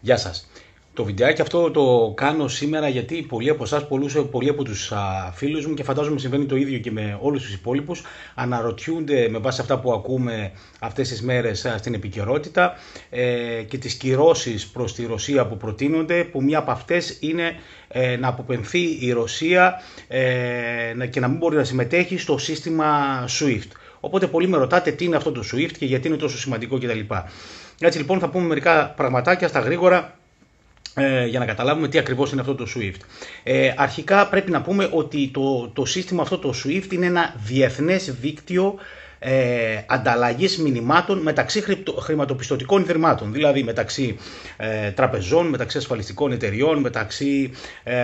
Γεια σας. Το βιντεάκι αυτό το κάνω σήμερα γιατί πολλοί από εσάς, πολλοί από τους φίλους μου και φαντάζομαι συμβαίνει το ίδιο και με όλους τους υπόλοιπους αναρωτιούνται με βάση αυτά που ακούμε αυτές τις μέρες στην επικαιρότητα ε, και τις κυρώσεις προς τη Ρωσία που προτείνονται που μία από αυτές είναι ε, να αποπενθεί η Ρωσία ε, και να μην μπορεί να συμμετέχει στο σύστημα SWIFT. Οπότε πολλοί με ρωτάτε τι είναι αυτό το SWIFT και γιατί είναι τόσο σημαντικό κτλ. Έτσι λοιπόν θα πούμε μερικά πραγματάκια στα γρήγορα ε, για να καταλάβουμε τι ακριβώς είναι αυτό το SWIFT. Ε, αρχικά πρέπει να πούμε ότι το, το σύστημα αυτό το SWIFT είναι ένα διεθνές δίκτυο ε, ανταλλαγής μηνυμάτων μεταξύ χρηματοπιστωτικών ιδρυμάτων, δηλαδή μεταξύ ε, τραπεζών, μεταξύ ασφαλιστικών εταιριών, μεταξύ ε,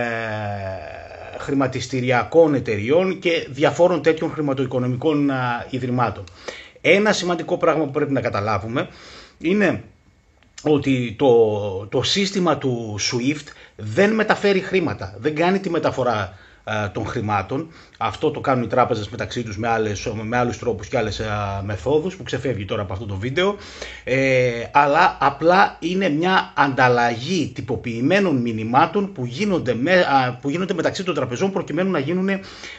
χρηματιστηριακών εταιριών και διαφόρων τέτοιων χρηματοοικονομικών ιδρυμάτων. Ένα σημαντικό πράγμα που πρέπει να καταλάβουμε είναι ότι το, το σύστημα του SWIFT δεν μεταφέρει χρήματα, δεν κάνει τη μεταφορά ε, των χρημάτων. Αυτό το κάνουν οι τράπεζες μεταξύ τους με, άλλες, με άλλους τρόπους και άλλες ε, μεθόδους που ξεφεύγει τώρα από αυτό το βίντεο. Ε, αλλά απλά είναι μια ανταλλαγή τυποποιημένων μηνυμάτων που γίνονται, με, που γίνονται μεταξύ των τραπεζών προκειμένου να γίνουν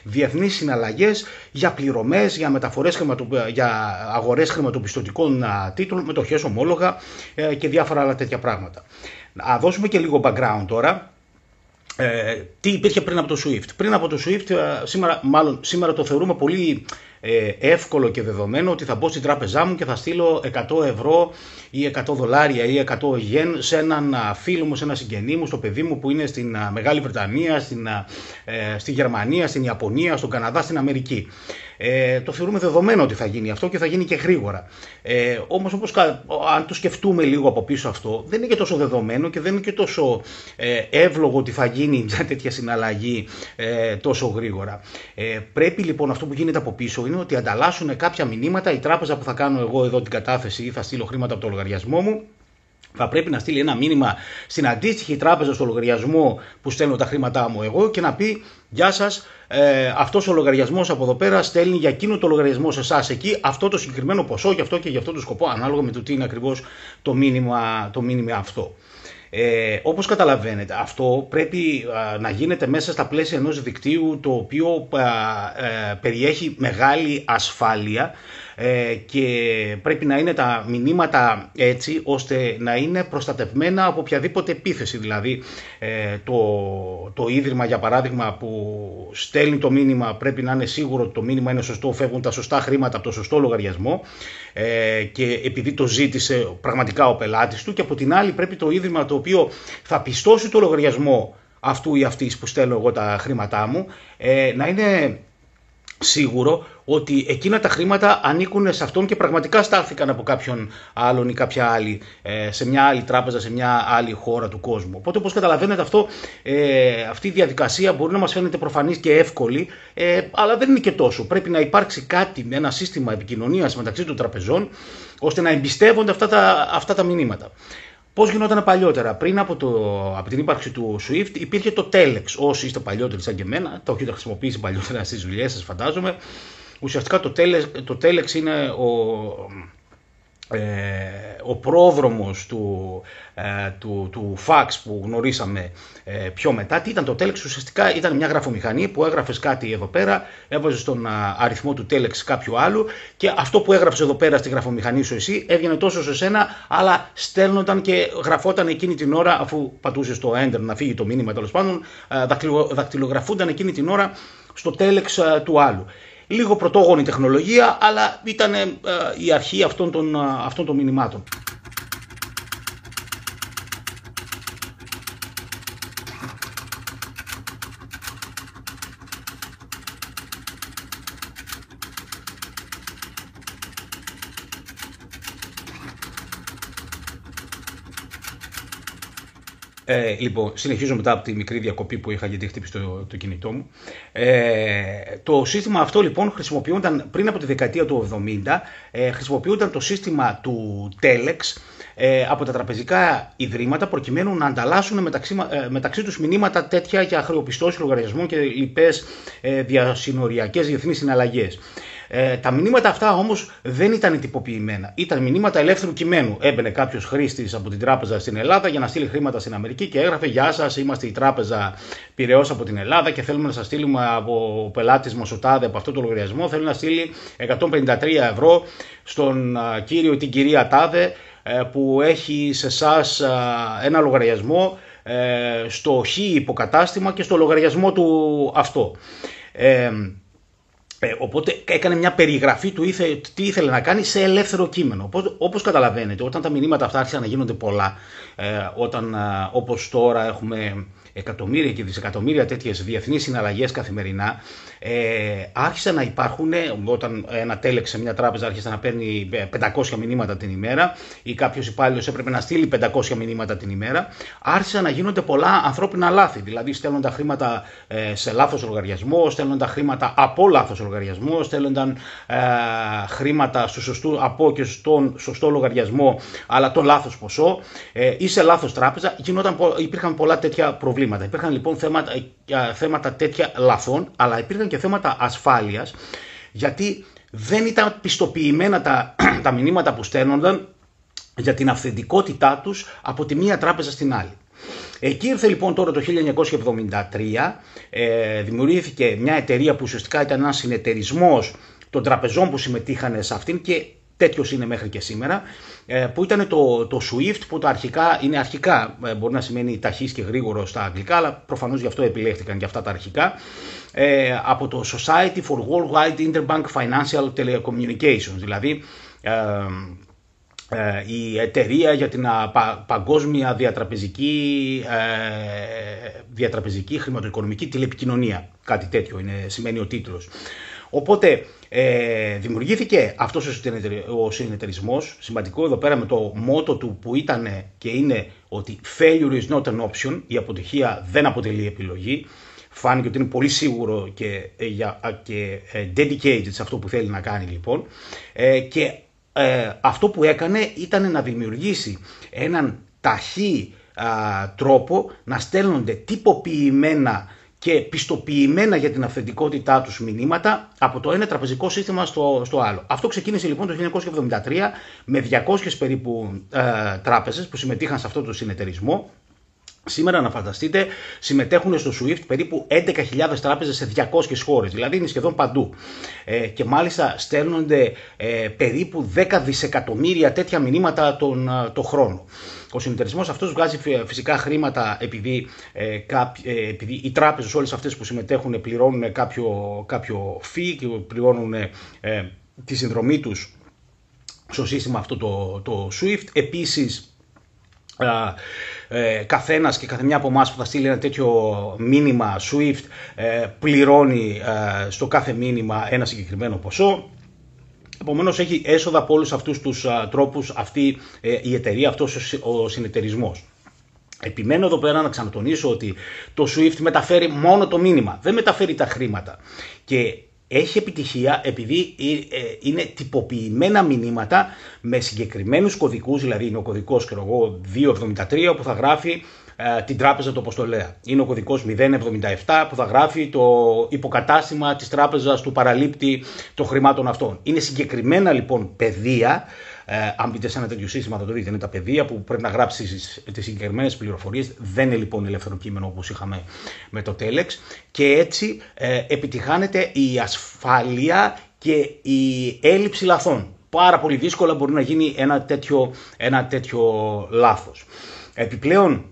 διεθνείς συναλλαγές για πληρωμές, για μεταφορές, για αγορές χρηματοπιστωτικών τίτλων, μετοχές ομόλογα και διάφορα άλλα τέτοια πράγματα. Να δώσουμε και λίγο background τώρα ε, τι υπήρχε πριν από το SWIFT. Πριν από το SWIFT, ε, σήμερα, μάλλον σήμερα το θεωρούμε πολύ ε, εύκολο και δεδομένο ότι θα μπω στην τράπεζά μου και θα στείλω 100 ευρώ ή 100 δολάρια ή 100 γεν σε έναν φίλο μου, σε ένα συγγενή μου, στο παιδί μου που είναι στην Μεγάλη Βρετανία, στην, ε, στη Γερμανία, στην Ιαπωνία, στον Καναδά, στην Αμερική. Ε, το θεωρούμε δεδομένο ότι θα γίνει αυτό και θα γίνει και γρήγορα. Ε, Όμως, όπως, αν το σκεφτούμε λίγο από πίσω αυτό, δεν είναι και τόσο δεδομένο και δεν είναι και τόσο ε, εύλογο ότι θα γίνει μια τέτοια συναλλαγή ε, τόσο γρήγορα. Ε, πρέπει λοιπόν αυτό που γίνεται από πίσω είναι ότι ανταλλάσσουν κάποια μηνύματα. Η τράπεζα που θα κάνω εγώ εδώ την κατάθεση ή θα στείλω χρήματα από το λογαριασμό μου θα πρέπει να στείλει ένα μήνυμα στην αντίστοιχη τράπεζα στο λογαριασμό που στέλνω τα χρήματά μου εγώ και να πει Γεια σας, ε, αυτός ο λογαριασμός από εδώ πέρα στέλνει για εκείνο το λογαριασμό σε εσάς εκεί αυτό το συγκεκριμένο ποσό, γι' αυτό και γι' αυτό το σκοπό, ανάλογα με το τι είναι ακριβώς το μήνυμα, το μήνυμα αυτό. Ε, όπως καταλαβαίνετε, αυτό πρέπει να γίνεται μέσα στα πλαίσια ενός δικτύου το οποίο ε, περιέχει μεγάλη ασφάλεια ε, και πρέπει να είναι τα μηνύματα έτσι ώστε να είναι προστατευμένα από οποιαδήποτε επίθεση. Δηλαδή ε, το, το ίδρυμα για παράδειγμα που στέλνει το μήνυμα πρέπει να είναι σίγουρο ότι το μήνυμα είναι σωστό, φεύγουν τα σωστά χρήματα από το σωστό λογαριασμό ε, και επειδή το ζήτησε πραγματικά ο πελάτης του και από την άλλη πρέπει το ίδρυμα το οποίο θα πιστώσει το λογαριασμό αυτού ή αυτής που στέλνω εγώ τα χρήματά μου να είναι σίγουρο ότι εκείνα τα χρήματα ανήκουν σε αυτόν και πραγματικά στάθηκαν από κάποιον άλλον ή κάποια άλλη ε, σε μια άλλη τράπεζα, σε μια άλλη χώρα του κόσμου. Οπότε όπως καταλαβαίνετε αυτό, ε, αυτή η διαδικασία μπορεί να μας φαίνεται προφανής και εύκολη, ε, αλλά δεν είναι και τόσο. Πρέπει να υπάρξει κάτι, ένα σύστημα επικοινωνίας μεταξύ των τραπεζών, ώστε να εμπιστεύονται αυτά τα, αυτά τα μηνύματα. Πώς γινόταν παλιότερα. Πριν από, το, από την ύπαρξη του Swift υπήρχε το Telex. Όσοι είστε παλιότεροι σαν και εμένα, το έχετε χρησιμοποιήσει παλιότερα στις δουλειές σας, φαντάζομαι. Ουσιαστικά το Telex, το Telex είναι ο, ε, ο πρόδρομος του, ε, του, του fax που γνωρίσαμε ε, πιο μετά. Τι ήταν το Telex, ουσιαστικά ήταν μια γραφομηχανή που έγραφες κάτι εδώ πέρα, έβαζες τον αριθμό του Telex κάποιου άλλου και αυτό που έγραψες εδώ πέρα στη γραφομηχανή σου εσύ έβγαινε τόσο σε σένα, αλλά στέλνονταν και γραφόταν εκείνη την ώρα αφού πατούσες το enter να φύγει το μήνυμα τέλος πάντων, δακτυλογραφούνταν εκείνη την ώρα στο Telex του άλλου λίγο πρωτόγονη τεχνολογία, αλλά ήταν ε, η αρχή αυτών των, ε, αυτών των μηνυμάτων. Ε, λοιπόν, συνεχίζω μετά από τη μικρή διακοπή που είχα γιατί χτύπησε το, το κινητό μου. Ε, το σύστημα αυτό λοιπόν χρησιμοποιούνταν πριν από τη δεκαετία του 70, ε, χρησιμοποιούνταν το σύστημα του Telex ε, από τα τραπεζικά ιδρύματα προκειμένου να ανταλλάσσουν μεταξύ, ε, μεταξύ τους μηνύματα τέτοια για χρεοπιστώσεις λογαριασμών και λοιπές ε, διασυνοριακές διεθνείς συναλλαγές. Ε, τα μηνύματα αυτά όμως δεν ήταν τυποποιημένα. Ήταν μηνύματα ελεύθερου κειμένου. Έμπαινε κάποιος χρήστης από την τράπεζα στην Ελλάδα για να στείλει χρήματα στην Αμερική και έγραφε Γεια σας, είμαστε η τράπεζα Πυραιός από την Ελλάδα και θέλουμε να σας στείλουμε από ο πελάτης μας ο Τάδε από αυτό το λογαριασμό. Θέλει να στείλει 153 ευρώ στον κύριο ή την κυρία Τάδε ε, που έχει σε εσάς ένα λογαριασμό ε, στο χ υποκατάστημα και στο λογαριασμό του αυτό. Ε, ε, οπότε έκανε μια περιγραφή του ήθε, τι ήθελε να κάνει σε ελεύθερο κείμενο. Όπως, όπως καταλαβαίνετε, όταν τα μηνύματα αυτά άρχισαν να γίνονται πολλά, ε, όταν ε, όπως τώρα έχουμε εκατομμύρια και δισεκατομμύρια τέτοιες διεθνείς συναλλαγές καθημερινά, ε, άρχισαν να υπάρχουν, όταν ένα τέλεξ σε μια τράπεζα άρχισε να παίρνει 500 ε, μηνύματα την ημέρα ή κάποιος υπάλληλος έπρεπε να στείλει 500 μηνύματα την ημέρα, άρχισαν να γίνονται πολλά ανθρώπινα λάθη. Δηλαδή, στέλνουν τα χρήματα ε, σε λάθος λογαριασμό, στέλνουν τα χρήματα από λάθος λογαριασμό, στέλνονταν ε, χρήματα στο σωστό, από και στον σωστό λογαριασμό, αλλά το λάθος ποσό ε, ή σε λάθος τράπεζα. Γινόταν, υπήρχαν πολλά τέτοια προβλήματα. Υπήρχαν λοιπόν θέματα, ε, θέματα τέτοια λαθών, αλλά υπήρχαν και θέματα ασφάλειας, γιατί δεν ήταν πιστοποιημένα τα, τα μηνύματα που στέλνονταν για την αυθεντικότητά τους από τη μία τράπεζα στην άλλη. Εκεί ήρθε λοιπόν τώρα το 1973, ε, δημιουργήθηκε μια εταιρεία που ουσιαστικά ήταν ένας συνεταιρισμός των τραπεζών που συμμετείχαν σε αυτήν και τέτοιος είναι μέχρι και σήμερα, ε, που ήταν το, το SWIFT που τα αρχικά είναι αρχικά, ε, μπορεί να σημαίνει ταχύς και γρήγορο στα αγγλικά, αλλά προφανώς γι' αυτό επιλέχθηκαν και αυτά τα αρχικά, ε, από το Society for Worldwide Interbank Financial Telecommunications, δηλαδή η εταιρεία για την παγκόσμια διατραπεζική, διατραπεζική χρηματοοικονομική τηλεπικοινωνία. Κάτι τέτοιο είναι, σημαίνει ο τίτλος. Οπότε ε, δημιουργήθηκε αυτός ο συνεταιρισμός, σημαντικό εδώ πέρα με το μότο του που ήταν και είναι ότι failure is not an option, η αποτυχία δεν αποτελεί επιλογή. Φάνηκε ότι είναι πολύ σίγουρο και, ε, και ε, dedicated σε αυτό που θέλει να κάνει λοιπόν. Ε, και αυτό που έκανε ήταν να δημιουργήσει έναν ταχύ τρόπο να στέλνονται τυποποιημένα και πιστοποιημένα για την αυθεντικότητά τους μηνύματα από το ένα τραπεζικό σύστημα στο, στο άλλο. Αυτό ξεκίνησε λοιπόν το 1973 με 200 περίπου ε, τράπεζες που συμμετείχαν σε αυτό το συνεταιρισμό Σήμερα να φανταστείτε συμμετέχουν στο SWIFT περίπου 11.000 τράπεζες σε 200 χώρες, δηλαδή είναι σχεδόν παντού. Ε, και μάλιστα στέλνονται ε, περίπου 10 δισεκατομμύρια τέτοια μηνύματα τον, ε, το χρόνο. Ο συνεταιρισμός αυτός βγάζει φυσικά χρήματα επειδή, ε, ε, επειδή οι τράπεζες όλες αυτές που συμμετέχουν πληρώνουν κάποιο, κάποιο fee και πληρώνουν ε, τη συνδρομή τους στο σύστημα αυτό το, το SWIFT. Επίσης, ε, καθένας και καθεμιά από εμάς που θα στείλει ένα τέτοιο μήνυμα SWIFT ε, πληρώνει ε, στο κάθε μήνυμα ένα συγκεκριμένο ποσό. Επομένως, έχει έσοδα από όλους αυτούς τους τρόπους αυτή ε, η εταιρεία, αυτός ο συνεταιρισμός. Επιμένω εδώ πέρα να ξανατονίσω ότι το SWIFT μεταφέρει μόνο το μήνυμα, δεν μεταφέρει τα χρήματα. Και έχει επιτυχία επειδή ε, είναι τυποποιημένα μηνύματα με συγκεκριμένους κωδικούς, δηλαδή είναι ο κωδικός 273 που θα γράφει ε, την τράπεζα του Αποστολέα. Είναι ο κωδικός 077 που θα γράφει το υποκατάστημα της τράπεζας του παραλήπτη των χρημάτων αυτών. Είναι συγκεκριμένα λοιπόν πεδία ε, αν μπείτε σε ένα τέτοιο σύστημα θα το δείτε, είναι τα πεδία που πρέπει να γράψει τις συγκεκριμένες πληροφορίες. Δεν είναι λοιπόν ελεύθερο κείμενο όπως είχαμε με το Telex. Και έτσι ε, επιτυχάνεται η ασφάλεια και η έλλειψη λαθών. Πάρα πολύ δύσκολα μπορεί να γίνει ένα τέτοιο, ένα τέτοιο λάθος. Επιπλέον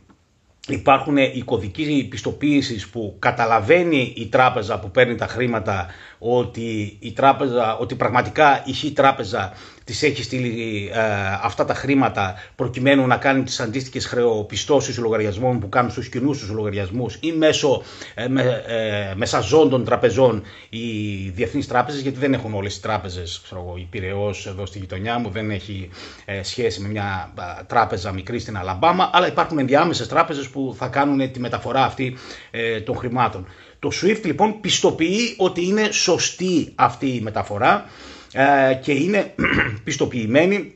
υπάρχουν οι κωδικοί πιστοποίησης που καταλαβαίνει η τράπεζα που παίρνει τα χρήματα ότι, η τράπεζα, ότι πραγματικά η τράπεζα της έχει στείλει ε, αυτά τα χρήματα προκειμένου να κάνει τις αντίστοιχες χρεοπιστώσεις λογαριασμών που κάνουν στους κοινούς τους λογαριασμούς ή μέσω ε, με, ε, μεσαζών των τραπεζών οι διεθνείς τράπεζες γιατί δεν έχουν όλες οι τράπεζες, ξέρω εγώ, η Πυραιός εδώ στη γειτονιά μου δεν έχει ε, σχέση με μια τράπεζα μικρή στην Αλαμπάμα αλλά υπάρχουν ενδιάμεσες τράπεζες που θα κάνουν τη μεταφορά αυτή ε, των χρημάτων. Το SWIFT λοιπόν πιστοποιεί ότι είναι σωστή αυτή η μεταφορά ε, και είναι πιστοποιημένη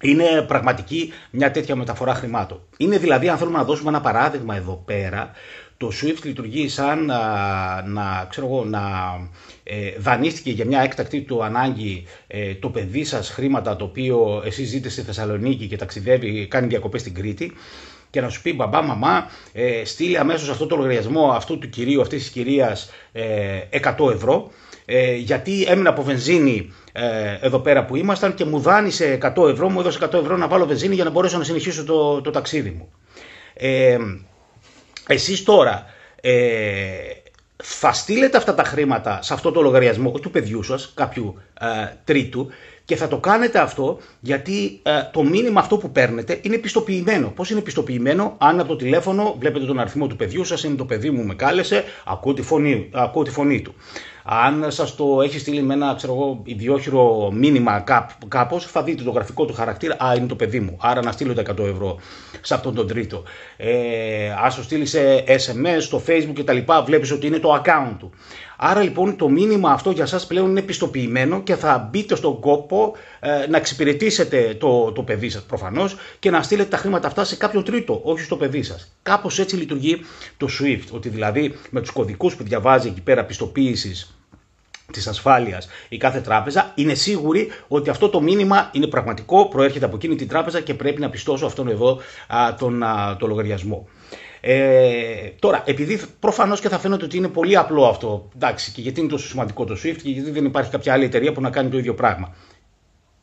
είναι πραγματική μια τέτοια μεταφορά χρημάτων. Είναι δηλαδή, αν θέλουμε να δώσουμε ένα παράδειγμα εδώ πέρα, το SWIFT λειτουργεί σαν να, ξέρω εγώ, να ε, δανείστηκε για μια έκτακτη του ανάγκη ε, το παιδί σας χρήματα το οποίο εσείς ζείτε στη Θεσσαλονίκη και ταξιδεύει, κάνει διακοπές στην Κρήτη και να σου πει μπαμπά, μαμά, ε, στείλει αμέσως αυτό το λογαριασμό αυτού του κυρίου, αυτής της κυρίας ε, 100 ευρώ ε, γιατί έμεινα από βενζίνη ε, εδώ πέρα που ήμασταν και μου δάνεισε 100 ευρώ, μου έδωσε 100 ευρώ να βάλω βενζίνη για να μπορέσω να συνεχίσω το, το ταξίδι μου. Ε, εσείς τώρα ε, θα στείλετε αυτά τα χρήματα σε αυτό το λογαριασμό του παιδιού σας, κάποιου ε, τρίτου, και θα το κάνετε αυτό γιατί ε, το μήνυμα αυτό που παίρνετε είναι πιστοποιημένο. Πώς είναι πιστοποιημένο, αν από το τηλέφωνο βλέπετε τον αριθμό του παιδιού σας, είναι το παιδί μου με κάλεσε, ακούω τη φωνή, ακούω τη φωνή του. Αν σας το έχει στείλει με ένα ξέρω εγώ, ιδιόχειρο μήνυμα κάπως, θα δείτε το γραφικό του χαρακτήρα. Α, είναι το παιδί μου. Άρα να στείλω τα 100 ευρώ σε αυτόν τον τρίτο. Ε, Α το στείλει σε SMS, στο Facebook κτλ. Βλέπεις ότι είναι το account του. Άρα λοιπόν το μήνυμα αυτό για σας πλέον είναι πιστοποιημένο και θα μπείτε στον κόπο ε, να εξυπηρετήσετε το, το παιδί σας προφανώς και να στείλετε τα χρήματα αυτά σε κάποιον τρίτο, όχι στο παιδί σας. Κάπως έτσι λειτουργεί το SWIFT, ότι δηλαδή με τους κωδικούς που διαβάζει εκεί πέρα πιστοποίησης της ασφάλειας η κάθε τράπεζα, είναι σίγουρη ότι αυτό το μήνυμα είναι πραγματικό, προέρχεται από εκείνη την τράπεζα και πρέπει να πιστώσω αυτόν εδώ α, τον α, το λογαριασμό. Ε, τώρα, επειδή προφανώς και θα φαίνεται ότι είναι πολύ απλό αυτό, εντάξει, και γιατί είναι τόσο σημαντικό το SWIFT και γιατί δεν υπάρχει κάποια άλλη εταιρεία που να κάνει το ίδιο πράγμα.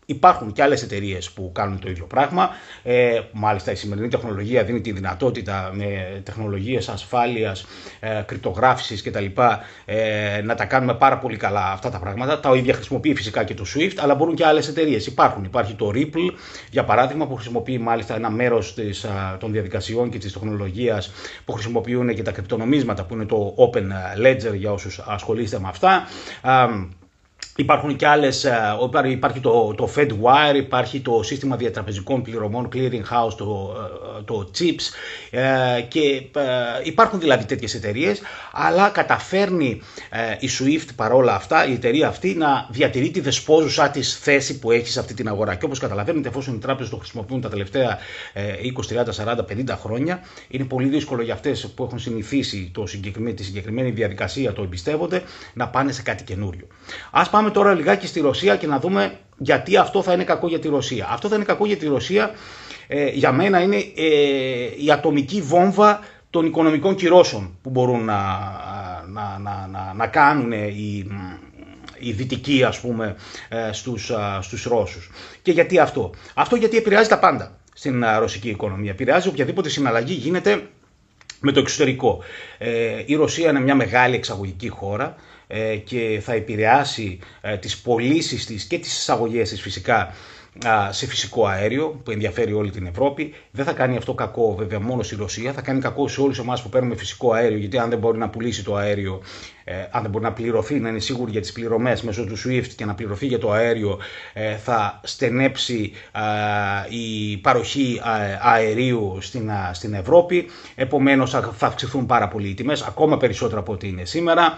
Υπάρχουν και άλλες εταιρείες που κάνουν το ίδιο πράγμα. Ε, μάλιστα η σημερινή τεχνολογία δίνει τη δυνατότητα με τεχνολογίες ασφάλειας, ε, κρυπτογράφησης κτλ. Ε, να τα κάνουμε πάρα πολύ καλά αυτά τα πράγματα. Τα ίδια χρησιμοποιεί φυσικά και το SWIFT, αλλά μπορούν και άλλες εταιρείες. Υπάρχουν. Υπάρχει το Ripple, για παράδειγμα, που χρησιμοποιεί μάλιστα ένα μέρος των διαδικασιών και της τεχνολογίας που χρησιμοποιούν και τα κρυπτονομίσματα που είναι το Open Ledger για όσους ασχολείστε με αυτά. Υπάρχουν και άλλες, ε, υπάρχει το, το FedWire, υπάρχει το σύστημα διατραπεζικών πληρωμών Clearing House, το, ε, το CHIPS ε, και υπάρχουν δηλαδή τέτοιες εταιρείες, αλλά καταφέρνει η SWIFT παρόλα αυτά, η εταιρεία αυτή να διατηρεί τη δεσπόζουσα της θέση που έχει σε αυτή την αγορά. Και όπως καταλαβαίνετε, εφόσον οι τράπεζες το χρησιμοποιούν τα τελευταία 20, 30, 40, 50 χρόνια, είναι πολύ δύσκολο για αυτές που έχουν συνηθίσει το συγκεκριμένη, τη συγκεκριμένη διαδικασία, το εμπιστεύονται, να πάνε σε κάτι καινούριο. Ας πάμε τώρα λιγάκι στη Ρωσία και να δούμε γιατί αυτό θα είναι κακό για τη Ρωσία. Αυτό θα είναι κακό για τη Ρωσία ε, για μένα είναι ε, η ατομική βόμβα των οικονομικών κυρώσεων που μπορούν να, να, να, να, κάνουν οι, οι δυτικοί ας πούμε ε, στους, στους Ρώσους. Και γιατί αυτό; Αυτό γιατί επηρεάζει τα πάντα στην ρωσική οικονομία. Επηρεάζει οποιαδήποτε συναλλαγή γίνεται με το εξωτερικό. Ε, η Ρωσία είναι μια μεγάλη εξαγωγική χώρα ε, και θα επηρεάσει ε, τις πωλήσεις της και τις εισαγωγές της φυσικά σε φυσικό αέριο που ενδιαφέρει όλη την Ευρώπη. Δεν θα κάνει αυτό κακό βέβαια μόνο στη Ρωσία, θα κάνει κακό σε όλους εμάς που παίρνουμε φυσικό αέριο, γιατί αν δεν μπορεί να πουλήσει το αέριο, ε, αν δεν μπορεί να πληρωθεί, να είναι σίγουρη για τις πληρωμές μέσω του SWIFT και να πληρωθεί για το αέριο, ε, θα στενέψει η παροχή αερίου στην, στην Ευρώπη. Επομένως θα αυξηθούν πάρα πολύ οι τιμές, ακόμα περισσότερο από ό,τι είναι σήμερα.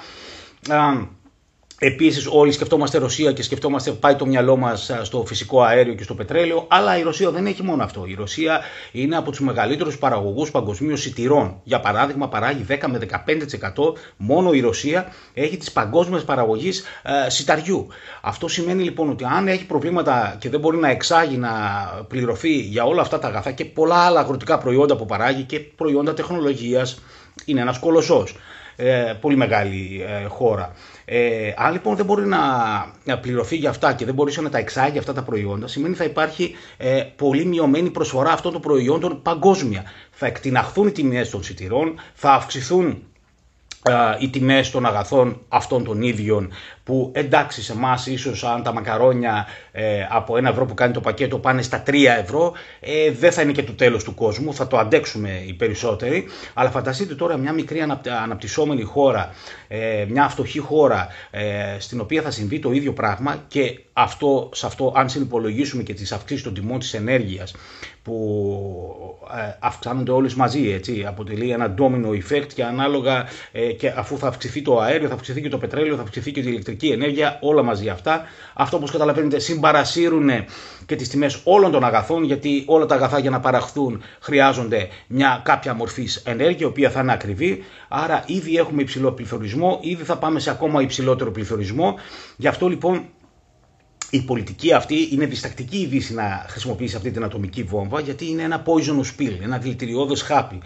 Επίσης, όλοι σκεφτόμαστε Ρωσία και σκεφτόμαστε πάει το μυαλό μας στο φυσικό αέριο και στο πετρέλαιο. Αλλά η Ρωσία δεν έχει μόνο αυτό. Η Ρωσία είναι από τους μεγαλύτερους παραγωγούς παγκοσμίως σιτηρών. Για παράδειγμα, παράγει 10 με 15% μόνο η Ρωσία έχει τη παγκόσμια παραγωγή ε, σιταριού. Αυτό σημαίνει λοιπόν ότι αν έχει προβλήματα και δεν μπορεί να εξάγει να πληρωθεί για όλα αυτά τα αγαθά και πολλά άλλα αγροτικά προϊόντα που παράγει και προϊόντα τεχνολογίας, είναι ένας κολοσσός. Ε, πολύ μεγάλη ε, χώρα. Ε, αν λοιπόν δεν μπορεί να, να πληρωθεί για αυτά και δεν μπορείς να τα εξάγει αυτά τα προϊόντα, σημαίνει θα υπάρχει ε, πολύ μειωμένη προσφορά αυτών των προϊόντων παγκόσμια. Θα εκτιναχθούν οι τιμές των σιτηρών, θα αυξηθούν οι τιμές των αγαθών αυτών των ίδιων που εντάξει σε εμάς ίσως αν τα μακαρόνια ε, από ένα ευρώ που κάνει το πακέτο πάνε στα 3 ευρώ ε, δεν θα είναι και το τέλος του κόσμου, θα το αντέξουμε οι περισσότεροι. Αλλά φανταστείτε τώρα μια μικρή αναπτυσσόμενη χώρα, ε, μια φτωχή χώρα ε, στην οποία θα συμβεί το ίδιο πράγμα και αυτό, σε αυτό, αν συνυπολογίσουμε και τις αυξήσεις των τιμών της ενέργειας που ε, αυξάνονται όλες μαζί, έτσι, αποτελεί ένα domino effect και ανάλογα ε, και αφού θα αυξηθεί το αέριο, θα αυξηθεί και το πετρέλαιο, θα αυξηθεί και η ηλεκτρική ενέργεια, όλα μαζί αυτά. Αυτό όπως καταλαβαίνετε συμπαρασύρουν και τις τιμές όλων των αγαθών, γιατί όλα τα αγαθά για να παραχθούν χρειάζονται μια κάποια μορφής ενέργεια, η οποία θα είναι ακριβή. Άρα ήδη έχουμε υψηλό πληθωρισμό, ήδη θα πάμε σε ακόμα υψηλότερο πληθωρισμό. Γι' αυτό λοιπόν η πολιτική αυτή είναι διστακτική η Δύση να χρησιμοποιήσει αυτή την ατομική βόμβα γιατί είναι ένα poisonous pill, ένα δηλητηριώδες χάπι.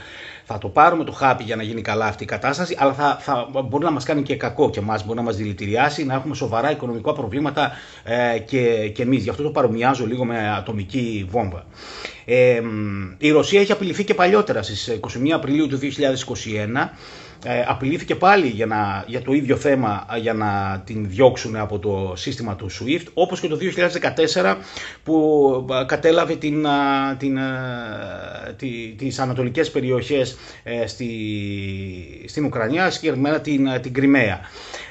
Θα το πάρουμε το χάπι για να γίνει καλά αυτή η κατάσταση, αλλά θα, θα μπορεί να μας κάνει και κακό και εμάς, μπορεί να μας δηλητηριάσει, να έχουμε σοβαρά οικονομικά προβλήματα ε, και, και εμείς. Γι' αυτό το παρομοιάζω λίγο με ατομική βόμβα. Ε, η Ρωσία έχει απειληθεί και παλιότερα στις 21 Απριλίου του 2021 ε, απειλήθηκε πάλι για, να, για το ίδιο θέμα για να την διώξουν από το σύστημα του SWIFT όπως και το 2014 που ε, κατέλαβε την, την, την, τις ανατολικές περιοχές ε, στη, στην Ουκρανία, συγκεκριμένα την, την Κρυμαία.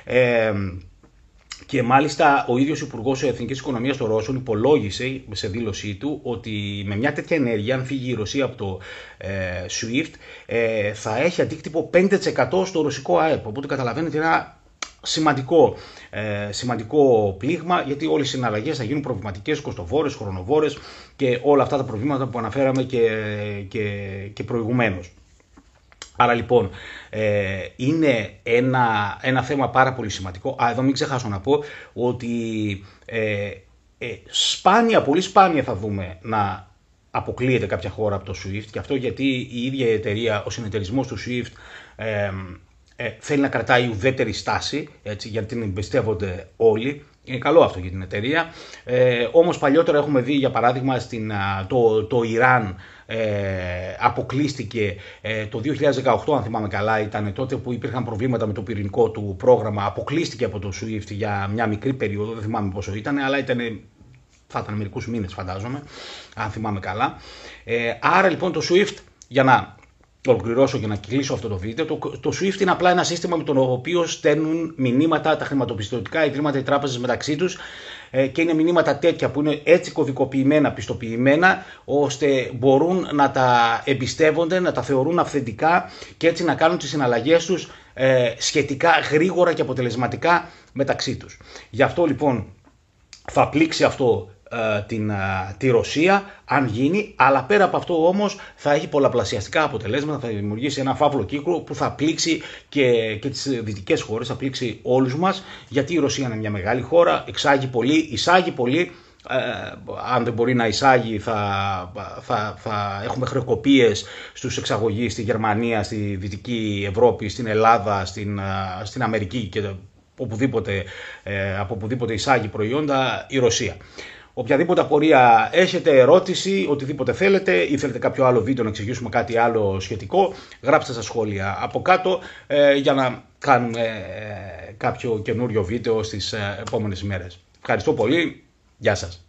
Ε, και μάλιστα ο ίδιος Υπουργός Εθνικής Οικονομίας των Ρώσων υπολόγισε σε δήλωσή του ότι με μια τέτοια ενέργεια, αν φύγει η Ρωσία από το ε, SWIFT, ε, θα έχει αντίκτυπο 5% στο ρωσικό ΑΕΠ. Οπότε καταλαβαίνετε ένα σημαντικό, ε, σημαντικό πλήγμα γιατί όλες οι συναλλαγές θα γίνουν προβληματικές, κοστοβόρες, χρονοβόρες και όλα αυτά τα προβλήματα που αναφέραμε και, και, και προηγουμένως. Άρα λοιπόν ε, είναι ένα, ένα θέμα πάρα πολύ σημαντικό. Α, εδώ μην ξεχάσω να πω ότι ε, ε, σπάνια, πολύ σπάνια θα δούμε να αποκλείεται κάποια χώρα από το SWIFT και αυτό γιατί η ίδια η εταιρεία, ο συνεταιρισμός του SWIFT ε, ε, θέλει να κρατάει ουδέτερη στάση, έτσι, γιατί την εμπιστεύονται όλοι. Είναι καλό αυτό για την εταιρεία. Ε, όμως παλιότερα έχουμε δει για παράδειγμα στην, το, το Ιράν ε, αποκλείστηκε ε, το 2018 αν θυμάμαι καλά ήταν τότε που υπήρχαν προβλήματα με το πυρηνικό του πρόγραμμα αποκλείστηκε από το SWIFT για μια μικρή περίοδο δεν θυμάμαι πόσο ήταν αλλά ήταν θα ήταν μερικούς μήνες φαντάζομαι αν θυμάμαι καλά ε, άρα λοιπόν το SWIFT για να ολοκληρώσω και να κλείσω αυτό το βίντεο, το, το SWIFT είναι απλά ένα σύστημα με το οποίο στέλνουν μηνύματα τα χρηματοπιστωτικά ιδρύματα, οι τράπεζες μεταξύ τους ε, και είναι μηνύματα τέτοια που είναι έτσι κωδικοποιημένα, πιστοποιημένα, ώστε μπορούν να τα εμπιστεύονται, να τα θεωρούν αυθεντικά και έτσι να κάνουν τις συναλλαγές τους ε, σχετικά γρήγορα και αποτελεσματικά μεταξύ τους. Γι' αυτό λοιπόν θα πλήξει αυτό ε, την, ε, τη Ρωσία αν γίνει, αλλά πέρα από αυτό όμως θα έχει πολλαπλασιαστικά αποτελέσματα, θα δημιουργήσει ένα φαύλο κύκλο που θα πλήξει και, και τις δυτικές χώρες, θα πλήξει όλους μας, γιατί η Ρωσία είναι μια μεγάλη χώρα, εξάγει πολύ, εισάγει πολύ, ε, αν δεν μπορεί να εισάγει θα, θα, θα έχουμε χρεοκοπίες στους εξαγωγείς στη Γερμανία, στη Δυτική Ευρώπη, στην Ελλάδα, στην, στην Αμερική και οπουδήποτε, από οπουδήποτε εισάγει προϊόντα η Ρωσία. Οποιαδήποτε απορία έχετε, ερώτηση, οτιδήποτε θέλετε ή θέλετε κάποιο άλλο βίντεο να εξηγήσουμε κάτι άλλο σχετικό, γράψτε στα σχόλια από κάτω ε, για να κάνουμε ε, κάποιο καινούριο βίντεο στις ε, επόμενες ημέρες. Ευχαριστώ πολύ. Γεια σας.